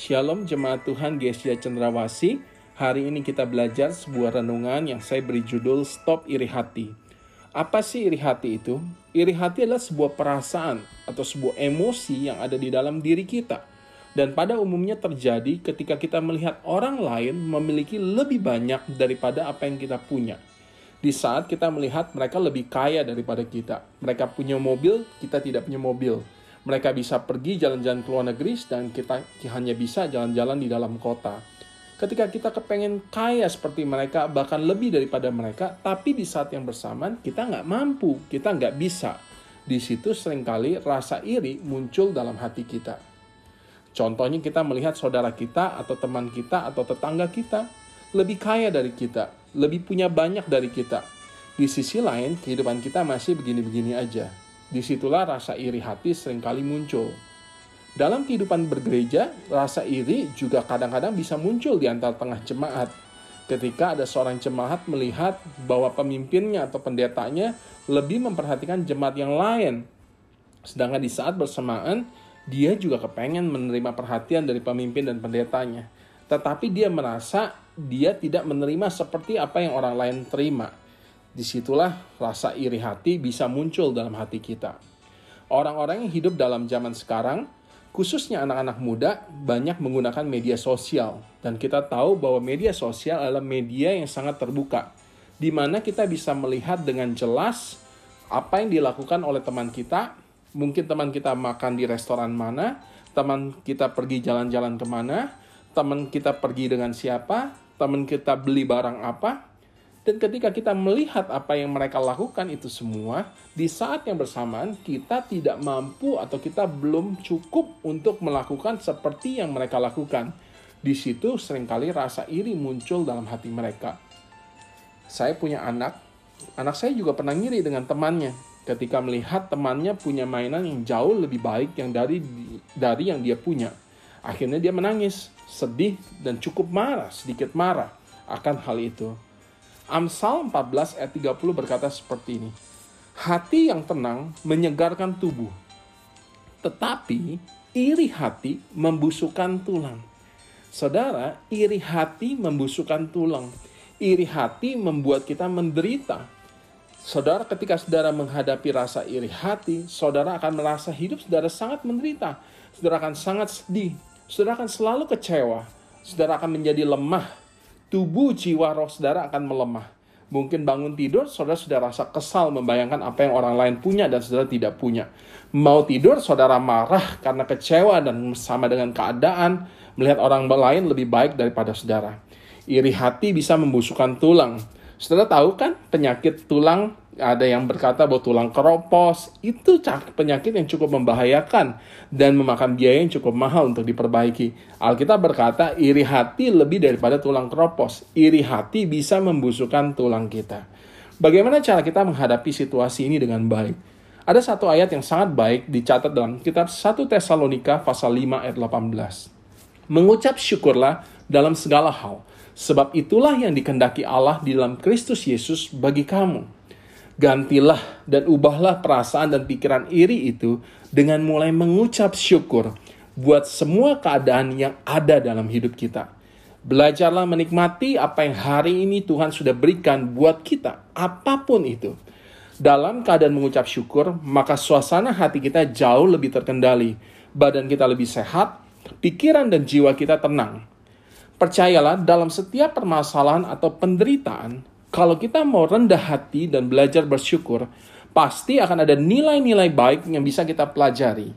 Shalom jemaat Tuhan Gesia Cendrawasi. Hari ini kita belajar sebuah renungan yang saya beri judul Stop Iri Hati. Apa sih iri hati itu? Iri hati adalah sebuah perasaan atau sebuah emosi yang ada di dalam diri kita. Dan pada umumnya terjadi ketika kita melihat orang lain memiliki lebih banyak daripada apa yang kita punya. Di saat kita melihat mereka lebih kaya daripada kita. Mereka punya mobil, kita tidak punya mobil mereka bisa pergi jalan-jalan ke luar negeri dan kita hanya bisa jalan-jalan di dalam kota. Ketika kita kepengen kaya seperti mereka, bahkan lebih daripada mereka, tapi di saat yang bersamaan kita nggak mampu, kita nggak bisa. Di situ sering kali rasa iri muncul dalam hati kita. Contohnya kita melihat saudara kita atau teman kita atau tetangga kita lebih kaya dari kita, lebih punya banyak dari kita. Di sisi lain, kehidupan kita masih begini-begini aja Di situlah rasa iri hati sering kali muncul. Dalam kehidupan bergereja, rasa iri juga kadang-kadang bisa muncul di antara tengah jemaat. Ketika ada seorang jemaat melihat bahwa pemimpinnya atau pendetanya lebih memperhatikan jemaat yang lain. Sedangkan di saat bersamaan, dia juga kepengen menerima perhatian dari pemimpin dan pendetanya. Tetapi dia merasa dia tidak menerima seperti apa yang orang lain terima di situlah rasa iri hati bisa muncul dalam hati kita. Orang-orang yang hidup dalam zaman sekarang, khususnya anak-anak muda, banyak menggunakan media sosial. Dan kita tahu bahwa media sosial adalah media yang sangat terbuka, di mana kita bisa melihat dengan jelas apa yang dilakukan oleh teman kita. Mungkin teman kita makan di restoran mana, teman kita pergi jalan-jalan ke mana, teman kita pergi dengan siapa, teman kita beli barang apa, dan ketika kita melihat apa yang mereka lakukan itu semua, di saat yang bersamaan kita tidak mampu atau kita belum cukup untuk melakukan seperti yang mereka lakukan. Di situ sering kali rasa iri muncul dalam hati mereka. Saya punya anak, anak saya juga pernah ngiri dengan temannya ketika melihat temannya punya mainan yang jauh lebih baik yang dari dari yang dia punya. Akhirnya dia menangis, sedih dan cukup marah, sedikit marah akan hal itu. Amsal 14 ayat 30 berkata seperti ini. Hati yang tenang menyegarkan tubuh. Tetapi iri hati membusukkan tulang. Saudara, iri hati membusukkan tulang. Iri hati membuat kita menderita. Saudara, ketika saudara menghadapi rasa iri hati, saudara akan merasa hidup saudara sangat menderita. Saudara akan sangat sedih. Saudara akan selalu kecewa. Saudara akan menjadi lemah tubuh jiwa roh saudara akan melemah. Mungkin bangun tidur, saudara sudah rasa kesal membayangkan apa yang orang lain punya dan saudara tidak punya. Mau tidur, saudara marah karena kecewa dan sama dengan keadaan, melihat orang lain lebih baik daripada saudara. Iri hati bisa membusukkan tulang. Saudara tahu kan penyakit tulang ada yang berkata bahwa tulang keropos itu penyakit yang cukup membahayakan dan memakan biaya yang cukup mahal untuk diperbaiki. Alkitab berkata, iri hati lebih daripada tulang keropos. Iri hati bisa membusukkan tulang kita. Bagaimana cara kita menghadapi situasi ini dengan baik? Ada satu ayat yang sangat baik dicatat dalam kitab 1 Tesalonika pasal 5 ayat 18. Mengucap syukurlah dalam segala hal, sebab itulah yang dikendaki Allah di dalam Kristus Yesus bagi kamu gantilah dan ubahlah perasaan dan pikiran iri itu dengan mulai mengucap syukur buat semua keadaan yang ada dalam hidup kita. Belajarlah menikmati apa yang hari ini Tuhan sudah berikan buat kita, apa pun itu. Dalam keadaan mengucap syukur, maka suasana hati kita jauh lebih terkendali, badan kita lebih sehat, pikiran dan jiwa kita tenang. Percayalah, dalam setiap permasalahan atau penderitaan, kalau kita mau rendah hati dan belajar bersyukur, pasti akan ada nilai-nilai baik yang bisa kita pelajari.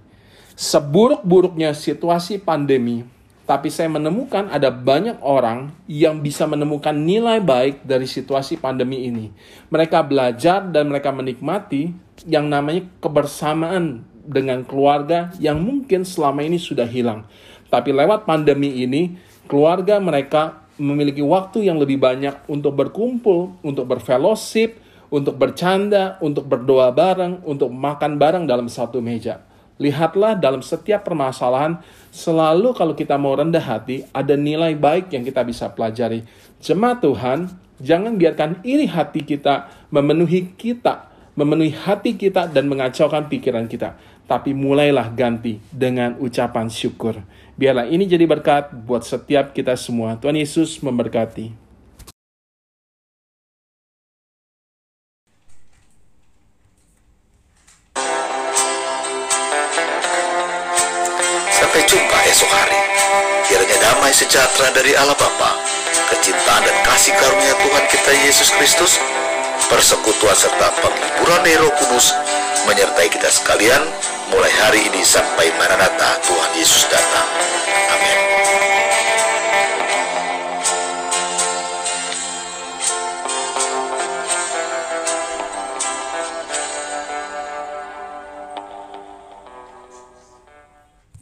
Seburuk-buruknya situasi pandemi, tapi saya menemukan ada banyak orang yang bisa menemukan nilai baik dari situasi pandemi ini. Mereka belajar dan mereka menikmati yang namanya kebersamaan dengan keluarga yang mungkin selama ini sudah hilang. Tapi lewat pandemi ini, keluarga mereka memiliki waktu yang lebih banyak untuk berkumpul, untuk berfellowship, untuk bercanda, untuk berdoa bareng, untuk makan bareng dalam satu meja. Lihatlah dalam setiap permasalahan, selalu kalau kita mau rendah hati, ada nilai baik yang kita bisa pelajari. Jemaat Tuhan, jangan biarkan iri hati kita memenuhi kita, memenuhi hati kita dan mengacaukan pikiran kita. Tapi mulailah ganti dengan ucapan syukur. Biarlah ini jadi berkat buat setiap kita semua. Tuhan Yesus memberkati. Sampai jumpa esok hari. Kiranya damai sejahtera dari Allah Bapa, kecintaan dan kasih karunia Tuhan kita Yesus Kristus, persekutuan serta penghiburan Roh Kudus menyertai kita sekalian mulai hari ini sampai Maranatha Tuhan Yesus datang. Amin.